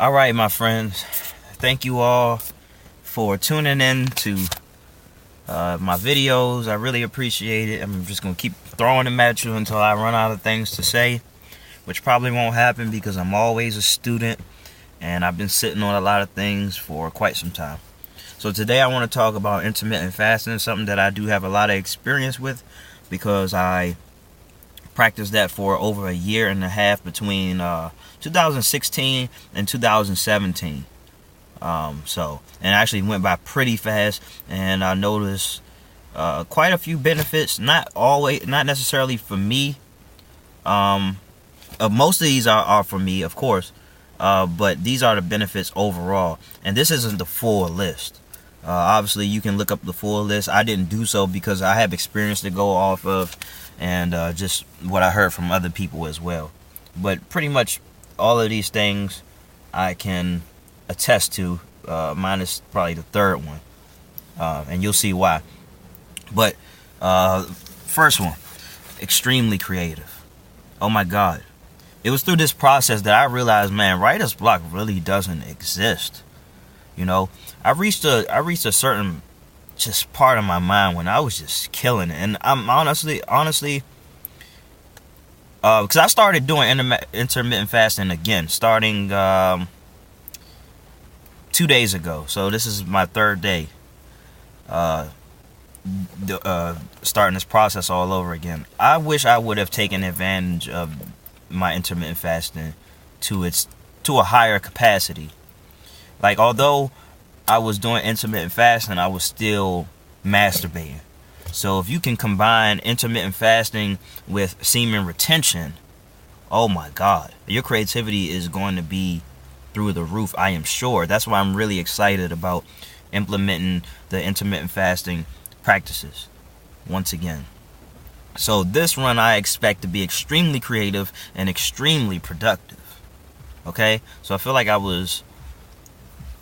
All right, my friends. Thank you all for tuning in to uh, my videos. I really appreciate it. I'm just going to keep throwing them at you until I run out of things to say, which probably won't happen because I'm always a student and I've been sitting on a lot of things for quite some time. So today I want to talk about intermittent fasting, something that I do have a lot of experience with because I practiced that for over a year and a half between uh, 2016 and 2017. Um, so, and actually went by pretty fast, and I noticed uh, quite a few benefits. Not always, not necessarily for me. Um, uh, most of these are, are for me, of course, uh, but these are the benefits overall. And this isn't the full list. Uh, obviously, you can look up the full list. I didn't do so because I have experience to go off of, and uh, just what I heard from other people as well. But pretty much all of these things I can attest to, uh, minus probably the third one, uh, and you'll see why. But uh, first one, extremely creative. Oh my God, it was through this process that I realized, man, writer's block really doesn't exist. You know, I reached a I reached a certain just part of my mind when I was just killing it, and I'm honestly honestly because uh, I started doing intermittent fasting again, starting um, two days ago. So this is my third day. Uh, uh, starting this process all over again. I wish I would have taken advantage of my intermittent fasting to its to a higher capacity. Like although I was doing intermittent fasting, I was still masturbating. So if you can combine intermittent fasting with semen retention, oh my God, your creativity is going to be through the roof. I am sure. That's why I'm really excited about implementing the intermittent fasting practices once again. So this run I expect to be extremely creative and extremely productive. Okay? So I feel like I was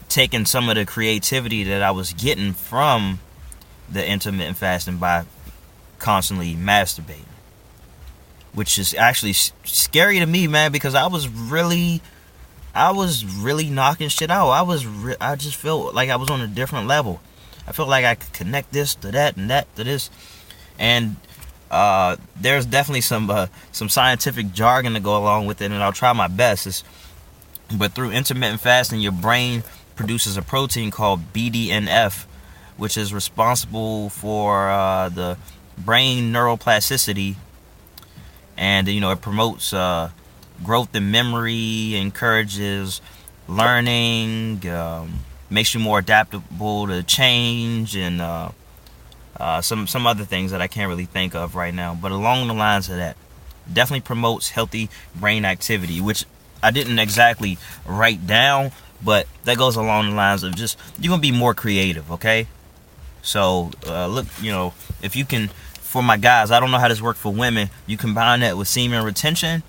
taking some of the creativity that I was getting from the intermittent fasting by constantly masturbating. Which is actually scary to me, man, because I was really I was really knocking shit out. I was re- I just felt like I was on a different level. I felt like I could connect this to that and that to this. And uh, there's definitely some uh, some scientific jargon to go along with it, and I'll try my best. It's, but through intermittent fasting, your brain produces a protein called BDNF, which is responsible for uh, the brain neuroplasticity, and you know it promotes uh, growth in memory, encourages learning, um, makes you more adaptable to change, and uh, uh, some some other things that I can't really think of right now. But along the lines of that, definitely promotes healthy brain activity, which I didn't exactly write down, but that goes along the lines of just you're gonna be more creative, okay? So uh, look, you know, if you can, for my guys, I don't know how this works for women. You combine that with semen retention,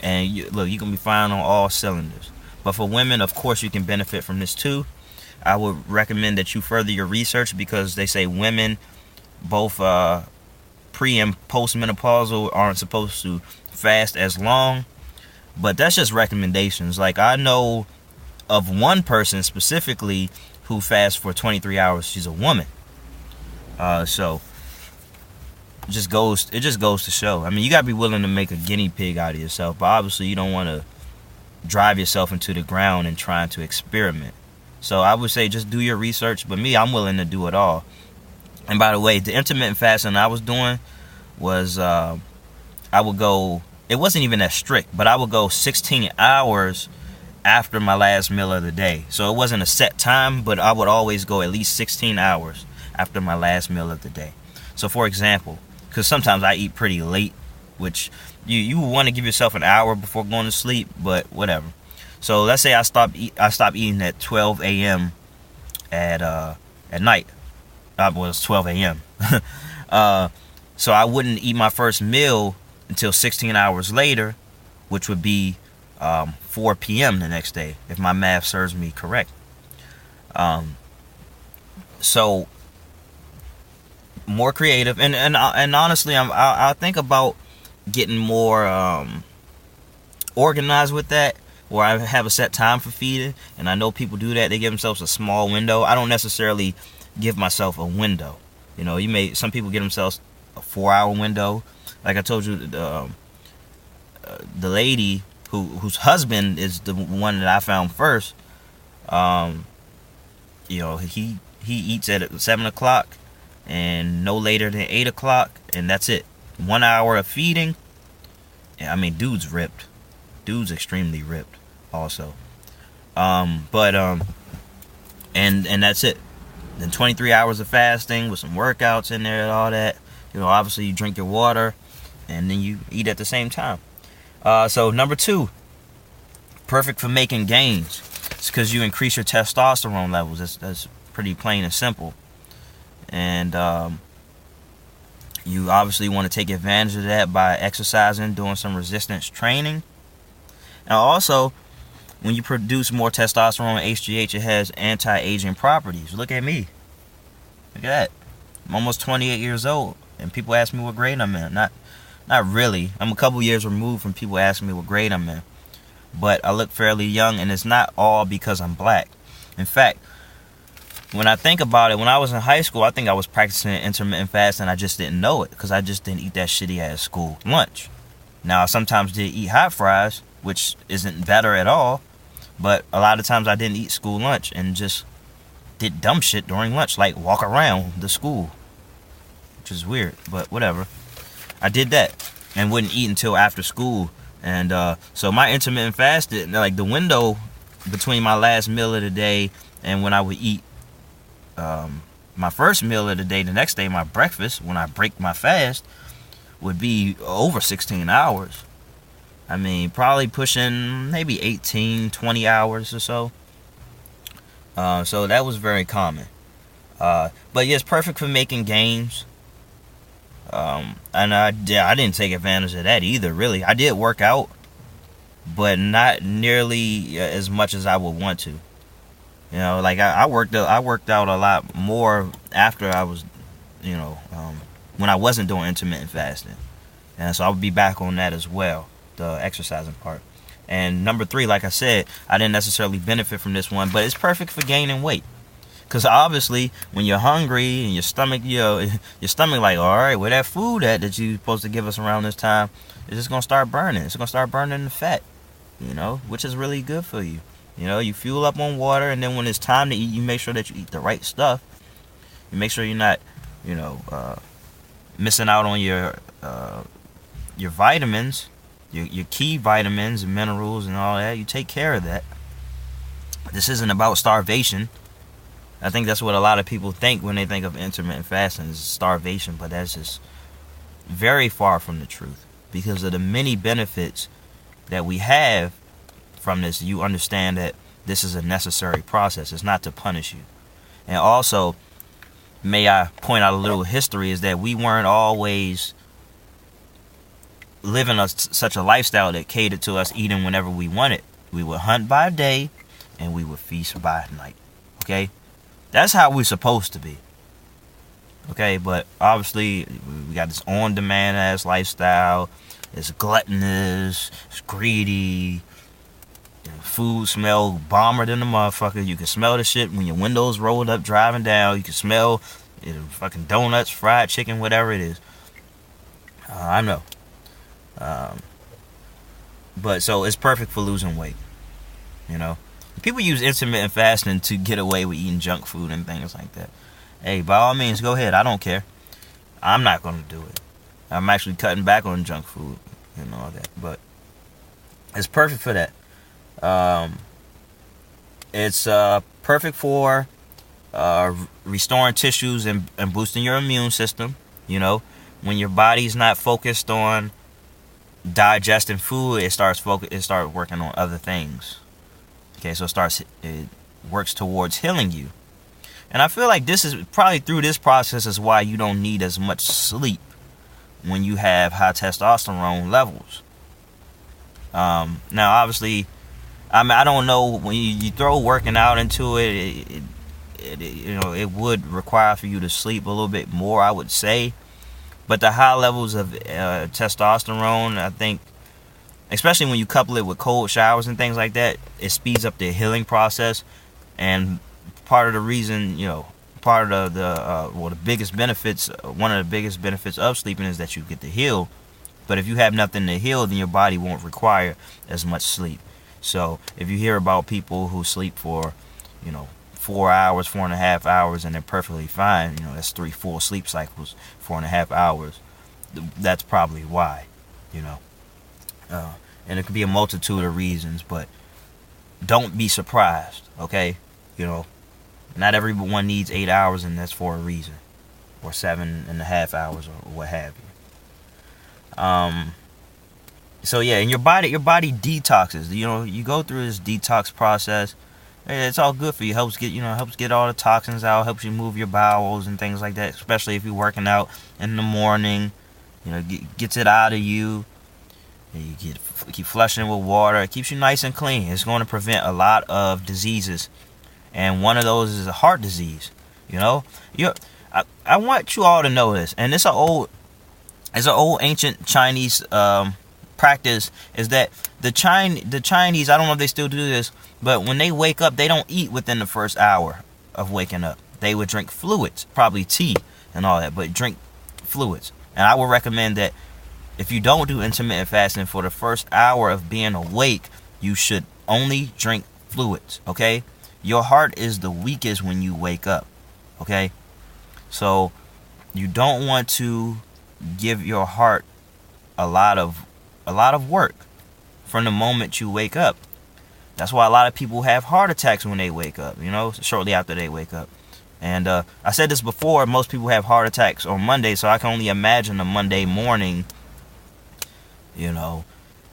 and you, look, you can be fine on all cylinders. But for women, of course, you can benefit from this too. I would recommend that you further your research because they say women, both uh, pre and post postmenopausal, aren't supposed to fast as long. But that's just recommendations. Like I know of one person specifically who fasts for 23 hours. She's a woman. Uh, so just goes it just goes to show. I mean, you gotta be willing to make a guinea pig out of yourself, but obviously you don't want to drive yourself into the ground and trying to experiment. So I would say just do your research. But me, I'm willing to do it all. And by the way, the intermittent fasting I was doing was uh, I would go. It wasn't even that strict, but I would go 16 hours after my last meal of the day. So it wasn't a set time, but I would always go at least 16 hours after my last meal of the day. So for example, because sometimes I eat pretty late, which you you want to give yourself an hour before going to sleep, but whatever. So let's say I stop eat, I stop eating at 12 a.m. at uh at night. Uh, was 12 a.m. uh, so I wouldn't eat my first meal until 16 hours later, which would be um, 4 p.m. the next day, if my math serves me correct. Um, so more creative, and and uh, and honestly, I'm, I, I think about getting more um, organized with that Where I have a set time for feeding, and I know people do that. They give themselves a small window. I don't necessarily give myself a window. You know, you may some people give themselves a four-hour window. Like I told you, the, uh, the lady who whose husband is the one that I found first. Um, you know, he he eats at seven o'clock, and no later than eight o'clock, and that's it. One hour of feeding. I mean, dude's ripped. Dude's extremely ripped, also. Um, but um, and and that's it. Then 23 hours of fasting with some workouts in there and all that. You know, obviously you drink your water, and then you eat at the same time. Uh, so number two, perfect for making gains. It's because you increase your testosterone levels. That's that's pretty plain and simple. And um, you obviously want to take advantage of that by exercising, doing some resistance training. And also, when you produce more testosterone and HGH, it has anti-aging properties. Look at me. Look at that. I'm almost 28 years old, and people ask me what grade I'm in. Not, not really. I'm a couple years removed from people asking me what grade I'm in, but I look fairly young, and it's not all because I'm black. In fact, when I think about it, when I was in high school, I think I was practicing intermittent fasting. I just didn't know it because I just didn't eat that shitty ass school lunch. Now, I sometimes did eat hot fries, which isn't better at all, but a lot of times I didn't eat school lunch and just did dumb shit during lunch, like walk around the school, which is weird, but whatever. I did that and wouldn't eat until after school. And uh, so my intermittent fasting, like the window between my last meal of the day and when I would eat um, my first meal of the day, the next day, my breakfast, when I break my fast, would be over 16 hours. I mean, probably pushing maybe 18, 20 hours or so. Uh, so that was very common. Uh, but yeah, it's perfect for making games. Um, and I, I didn't take advantage of that either, really. I did work out, but not nearly as much as I would want to. You know, like I, I worked I worked out a lot more after I was, you know, um, when I wasn't doing intermittent fasting, and so I would be back on that as well, the exercising part. And number three, like I said, I didn't necessarily benefit from this one, but it's perfect for gaining weight. Cause obviously, when you're hungry and your stomach, you know, your stomach like, all right, where that food at that you supposed to give us around this time, it's just gonna start burning. It's gonna start burning the fat, you know, which is really good for you. You know, you fuel up on water, and then when it's time to eat, you make sure that you eat the right stuff. You make sure you're not, you know, uh, missing out on your uh, your vitamins, your your key vitamins and minerals and all that. You take care of that. This isn't about starvation. I think that's what a lot of people think when they think of intermittent fasting is starvation, but that's just very far from the truth because of the many benefits that we have from this, you understand that this is a necessary process. It's not to punish you. And also, may I point out a little history is that we weren't always living a, such a lifestyle that catered to us eating whenever we wanted. We would hunt by day and we would feast by night. Okay? That's how we're supposed to be. Okay, but obviously we got this on demand ass lifestyle. It's gluttonous, it's greedy, Food smell bomber than the motherfucker. You can smell the shit when your windows rolled up driving down. You can smell fucking donuts, fried chicken, whatever it is. Uh, I know. Um, but so it's perfect for losing weight. You know, people use intermittent fasting to get away with eating junk food and things like that. Hey, by all means, go ahead. I don't care. I'm not gonna do it. I'm actually cutting back on junk food and all that. But it's perfect for that. Um, it's uh, perfect for uh, restoring tissues and, and boosting your immune system. You know, when your body's not focused on digesting food, it starts focus. It starts working on other things. Okay, so it starts. It works towards healing you. And I feel like this is probably through this process is why you don't need as much sleep when you have high testosterone levels. Um, now, obviously, I mean, I don't know when you, you throw working out into it, it, it, it, you know, it would require for you to sleep a little bit more, I would say. But the high levels of uh, testosterone, I think, especially when you couple it with cold showers and things like that, it speeds up the healing process. And part of the reason, you know, part of the, uh, well, the biggest benefits, uh, one of the biggest benefits of sleeping is that you get to heal. But if you have nothing to heal, then your body won't require as much sleep. So if you hear about people who sleep for, you know, four hours, four and a half hours, and they're perfectly fine, you know, that's three full sleep cycles, four and a half hours. That's probably why, you know. Uh, and it could be a multitude of reasons, but don't be surprised, okay? You know, not everyone needs eight hours, and that's for a reason, or seven and a half hours, or what have you. Um. So yeah, and your body, your body detoxes. You know, you go through this detox process. It's all good for you. Helps get you know helps get all the toxins out. Helps you move your bowels and things like that. Especially if you're working out in the morning. You know, get, gets it out of you. You get, keep flushing with water. It keeps you nice and clean. It's going to prevent a lot of diseases, and one of those is a heart disease. You know, you. I, I want you all to know this, and it's an old, it's an old ancient Chinese um, practice. Is that the Chine, the Chinese? I don't know if they still do this, but when they wake up, they don't eat within the first hour of waking up. They would drink fluids, probably tea and all that, but drink fluids. And I would recommend that if you don't do intermittent fasting for the first hour of being awake, you should only drink fluids, okay? Your heart is the weakest when you wake up, okay? So you don't want to give your heart a lot of a lot of work from the moment you wake up. That's why a lot of people have heart attacks when they wake up, you know, shortly after they wake up. And uh, I said this before, most people have heart attacks on Monday, so I can only imagine a Monday morning you know,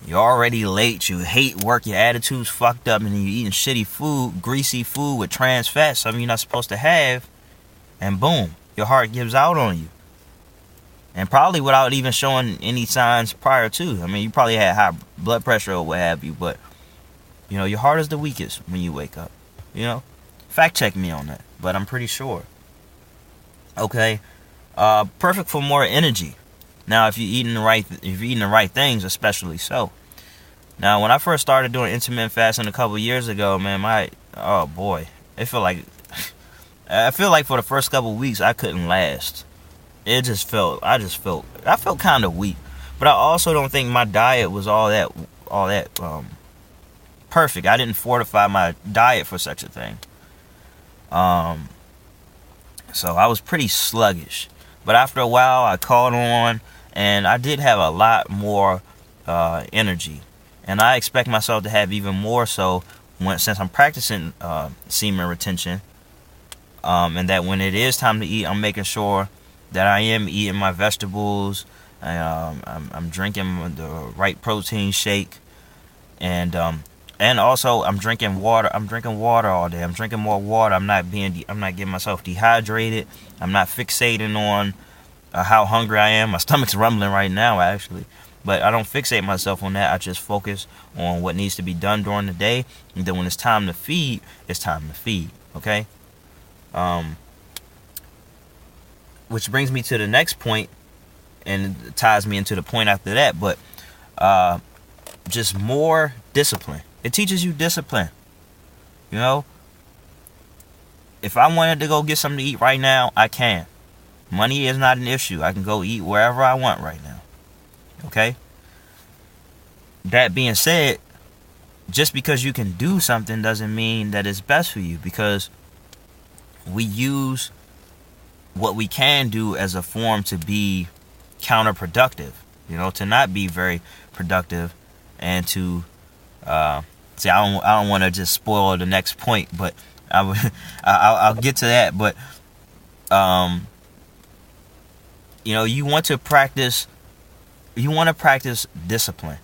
you're already late. You hate work. Your attitude's fucked up, and you're eating shitty food, greasy food with trans fat, something you're not supposed to have. And boom, your heart gives out on you. And probably without even showing any signs prior to. I mean, you probably had high blood pressure or what have you, but you know, your heart is the weakest when you wake up. You know, fact check me on that, but I'm pretty sure. Okay, uh, perfect for more energy. Now, if you're eating the right, if you're eating the right things, especially so. Now, when I first started doing intermittent fasting a couple years ago, man, my oh boy, it felt like I feel like for the first couple weeks I couldn't last. It just felt I just felt I felt kind of weak, but I also don't think my diet was all that all that um, perfect. I didn't fortify my diet for such a thing. Um, so I was pretty sluggish. But after a while, I caught on and I did have a lot more uh, energy, and I expect myself to have even more so when since I'm practicing uh, semen retention, um, and that when it is time to eat, I'm making sure that I am eating my vegetables. Um, I'm, I'm, drinking the right protein shake, and um, and also I'm drinking water. I'm drinking water all day. I'm drinking more water. I'm not being. De- I'm not getting myself dehydrated. I'm not fixating on uh, how hungry I am. My stomach's rumbling right now, actually. But I don't fixate myself on that. I just focus on what needs to be done during the day. And then when it's time to feed, it's time to feed. Okay? Um, which brings me to the next point and ties me into the point after that. But uh, just more discipline. It teaches you discipline. You know? If I wanted to go get something to eat right now, I can. Money is not an issue. I can go eat wherever I want right now. Okay? That being said, just because you can do something doesn't mean that it's best for you because we use what we can do as a form to be counterproductive, you know, to not be very productive and to uh, see. I don't, I don't want to just spoil the next point, but I, I'll, I'll get to that. But um, you know, you want to practice you want to practice discipline.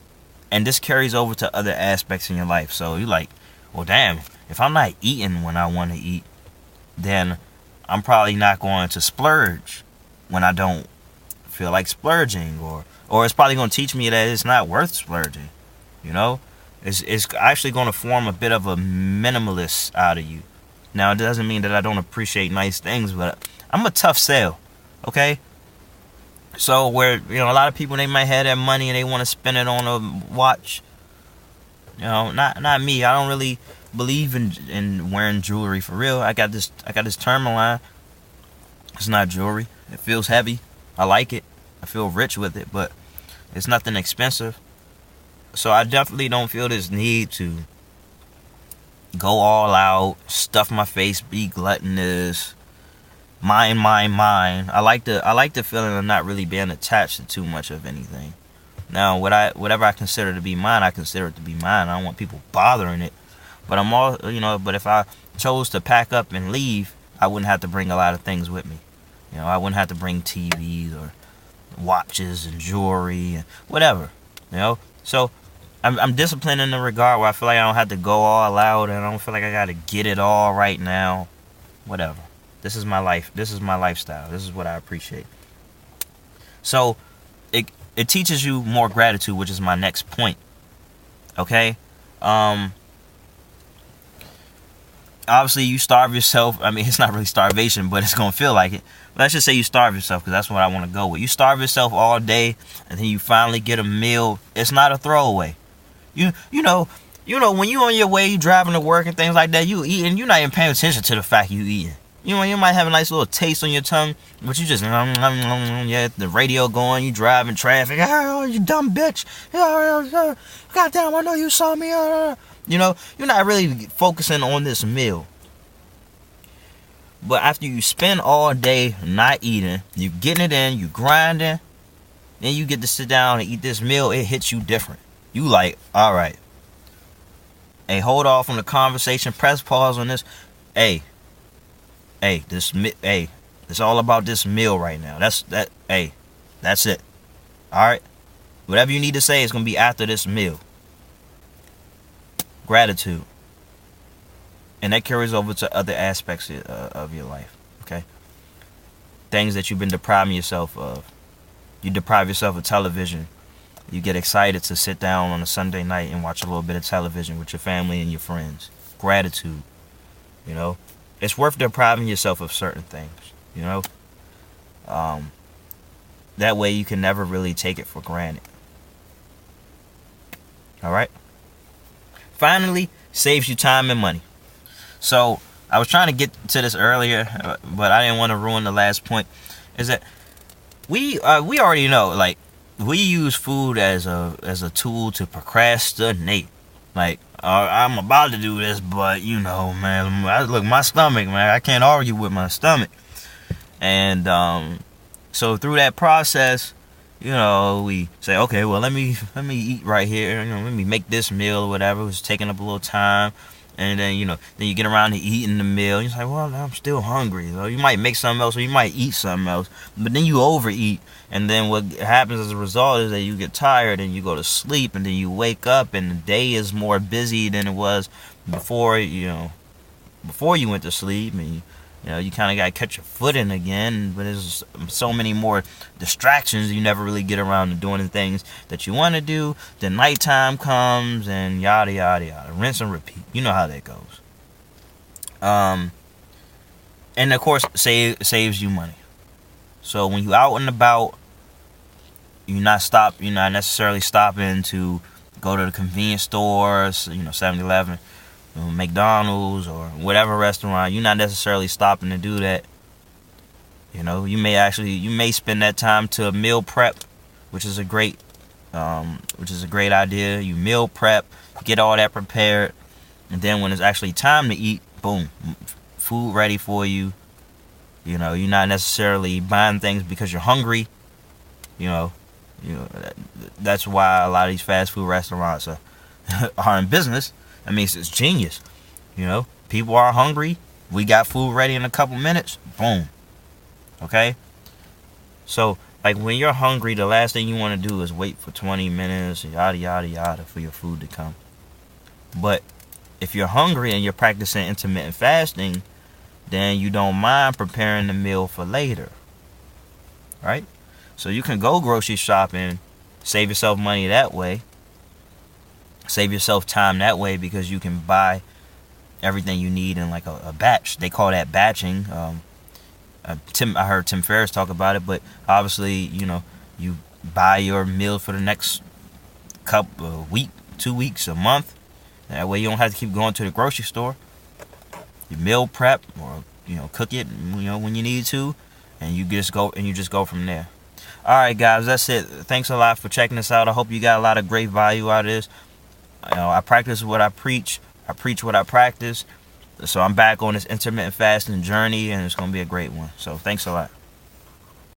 And this carries over to other aspects in your life. So you're like, well damn, if I'm not eating when I want to eat, then I'm probably not going to splurge when I don't feel like splurging or or it's probably going to teach me that it's not worth splurging. You know? It's it's actually going to form a bit of a minimalist out of you. Now, it doesn't mean that I don't appreciate nice things, but I'm a tough sale. Okay? So where you know a lot of people they might have that money and they want to spend it on a watch. You know, not not me. I don't really believe in in wearing jewelry for real. I got this I got this Tourmaline. It's not jewelry. It feels heavy. I like it. I feel rich with it, but it's nothing expensive. So I definitely don't feel this need to go all out, stuff my face, be gluttonous, mine, mine, mine. I like the I like the feeling of not really being attached to too much of anything. Now, what I whatever I consider to be mine, I consider it to be mine. I don't want people bothering it. But I'm all you know. But if I chose to pack up and leave, I wouldn't have to bring a lot of things with me. You know, I wouldn't have to bring TVs or watches and jewelry and whatever. You know, so I'm, I'm disciplined in the regard where I feel like I don't have to go all out and I don't feel like I got to get it all right now. Whatever. This is my life. This is my lifestyle. This is what I appreciate. So, it it teaches you more gratitude, which is my next point. Okay? Um obviously you starve yourself. I mean, it's not really starvation, but it's going to feel like it. Let's just say you starve yourself because that's what I want to go with. You starve yourself all day and then you finally get a meal. It's not a throwaway. You you know, you know when you on your way, you driving to work and things like that, you eating, you're not even paying attention to the fact you eating. You know, you might have a nice little taste on your tongue, but you just, yeah, the radio going, you driving traffic. Oh, you dumb bitch. God damn, I know you saw me. You know, you're not really focusing on this meal. But after you spend all day not eating, you getting it in, you grinding, then you get to sit down and eat this meal, it hits you different. You like, all right. Hey, hold off on the conversation, press pause on this. Hey, hey, this hey, it's all about this meal right now. That's that hey, that's it. Alright? Whatever you need to say is gonna be after this meal. Gratitude. And that carries over to other aspects uh, of your life. Okay? Things that you've been depriving yourself of. You deprive yourself of television. You get excited to sit down on a Sunday night and watch a little bit of television with your family and your friends. Gratitude. You know? It's worth depriving yourself of certain things, you know. Um, that way you can never really take it for granted. All right. Finally, saves you time and money. So I was trying to get to this earlier, uh, but I didn't want to ruin the last point. Is that we uh, we already know like we use food as a as a tool to procrastinate. Like uh, I'm about to do this, but you know, man, I, look, my stomach, man, I can't argue with my stomach. And um, so through that process, you know, we say, okay, well, let me let me eat right here. You know, let me make this meal or whatever. It's taking up a little time, and then you know, then you get around to eating the meal. You're like, well, I'm still hungry. So you might make something else, or you might eat something else, but then you overeat, and then what happens as a result is that you get tired and you go to sleep, and then you wake up, and the day is more busy than it was before. You know, before you went to sleep, and you, you know, you kind of got to catch your footing again, but there's so many more distractions. You never really get around to doing the things that you want to do. Then nighttime comes and yada yada yada. Rinse and repeat. You know how that goes. Um, and of course, save saves you money. So when you out and about, you're not stop. You're not necessarily stopping to go to the convenience stores. You know, 7-Eleven McDonald's or whatever restaurant, you're not necessarily stopping to do that. You know, you may actually you may spend that time to meal prep, which is a great um, which is a great idea. You meal prep, get all that prepared, and then when it's actually time to eat, boom, food ready for you. You know, you're not necessarily buying things because you're hungry. You know, you know that's why a lot of these fast food restaurants are are in business I mean, it's genius. You know, people are hungry. We got food ready in a couple minutes. Boom. Okay? So, like when you're hungry, the last thing you want to do is wait for 20 minutes, yada, yada, yada, for your food to come. But if you're hungry and you're practicing intermittent fasting, then you don't mind preparing the meal for later. Right? So you can go grocery shopping, save yourself money that way, save yourself time that way because you can buy everything you need in like a, a batch. They call that batching. Um, uh, Tim, I heard Tim Ferriss talk about it, but obviously, you know, you buy your meal for the next couple a week, two weeks, a month. That way, you don't have to keep going to the grocery store. You meal prep or you know cook it, you know when you need to, and you just go and you just go from there. All right, guys, that's it. Thanks a lot for checking this out. I hope you got a lot of great value out of this. You know, I practice what I preach. I preach what I practice. So I'm back on this intermittent fasting journey, and it's gonna be a great one. So thanks a lot.